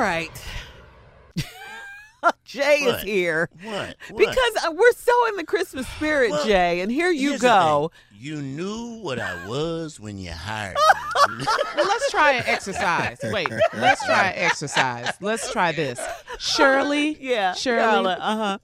All right. Jay What? is here. What? What? Because uh, we're so in the Christmas spirit, Well, Jay, and here you go. You knew what I was when you hired me. Well, let's try an exercise. Wait, let's try an exercise. Let's try this. Shirley. Yeah, Shirley. Carla, uh-huh.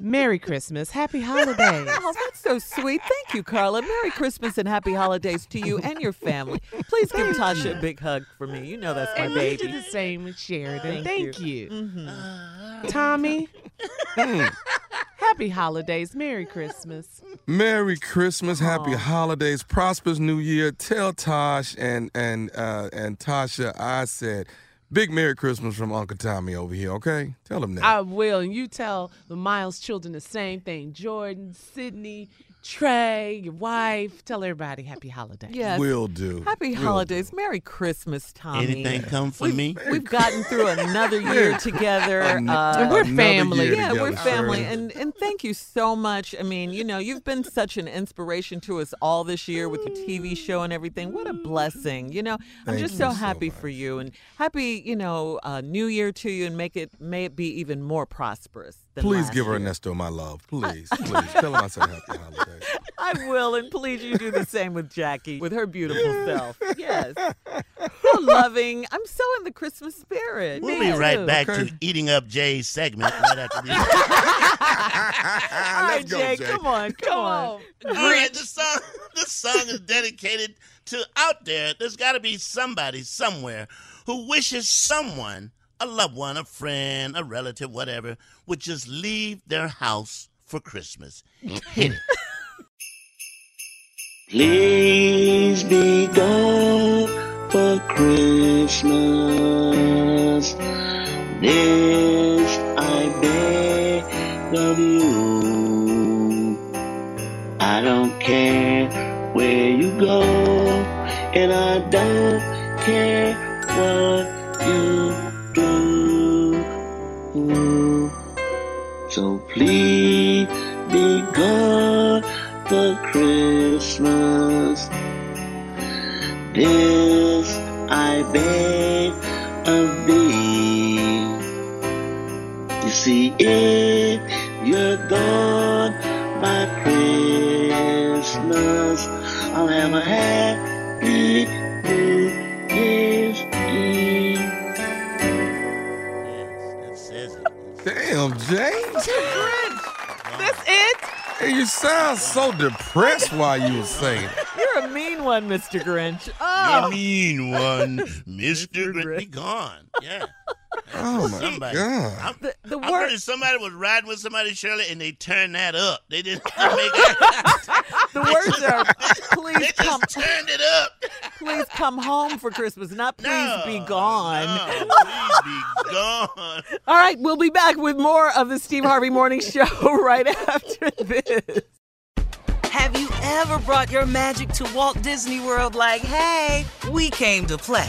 Merry Christmas. Happy holidays. Oh, that's so sweet. Thank you, Carla. Merry Christmas and happy holidays to you and your family. Please give Tasha a big hug for me. You know that's my And you do baby. the same with Sheridan. Thank Thank, you. Mhm. Tommy. Happy holidays. Merry Christmas. Merry Christmas, Happy Holidays, prosperous New Year. Tell Tosh and and uh, and Tasha I said big Merry Christmas from Uncle Tommy over here. Okay, tell him that. I will. And you tell the Miles children the same thing. Jordan, Sydney, Trey, your wife. Tell everybody happy holidays. Yes. Will do. Happy Will holidays. Merry Christmas, Tommy. Anything come for We've- me? We've gotten through another year together. An- Uh, And we're family. year yeah, we're family, Shirley. and and thank you so much. I mean, you know, you've been such an inspiration to us all this year with your TV show and everything. What a blessing! You know, I'm Thank just so so happy much. for you, and happy, you know, uh, New Year to you, and make it may it be even more prosperous. Than Please last give year. Ernesto my love. Please, please. Tell him I said Happy Holidays. I will, and please you do the same with Jackie, with her beautiful self. Yes, so loving. I'm so in the Christmas spirit. We'll Me be right too. back Okay. to eating up Jay's segment right after this. All right, go, Jay, Jay. come on, come on. All right, the song, the song is dedicated to out there. There's got to be somebody somewhere who wishes someone, a loved one, a friend, a relative, whatever, would just leave their house for Christmas. Hit it. Please be gone for Christmas. Please be gone for Christmas. This I beg of thee. You see, if you're gone by Christmas, I'll have a happy Damn, James. Grinch, that's it? Hey, you sound so depressed while you were saying. You're a mean one, Mr. Grinch. You Oh, mean one, Mr. Grinch. Be gone. Yeah. Oh my Somebody. God. I'm, the, the I'm word. pretty somebody was riding with somebody, Shirley, and they turned that up. They didn't make it. The words are They please come, just turned it up. please come home for Christmas, not please No, be gone. No, please be gone. All right, we'll be back with more of the Steve Harvey Morning Show right after this. Have you ever brought your magic to Walt Disney World like, hey, we came to play?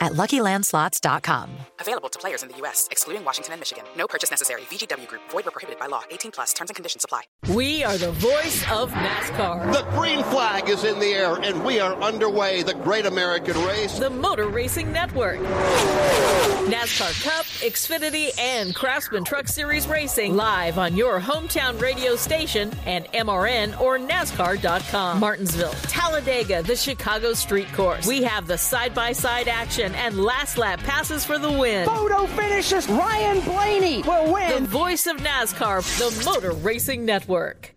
at luckylandslots.com. Available to players in the U.S., excluding Washington and Michigan. No purchase necessary. VGW Group, void or prohibited by law. 18 plus terms and conditions apply. We are the voice of NASCAR. The green flag is in the air, and we are underway. The great American race. The Motor Racing Network. NASCAR Cup, Xfinity, and Craftsman Truck Series Racing live on your hometown radio station and MRN or NASCAR.com. Martinsville, Talladega, the Chicago Street Course. We have the side by and last lap passes for the win. Photo finishes. Ryan Blaney will win. The voice of NASCAR, the Motor Racing Network.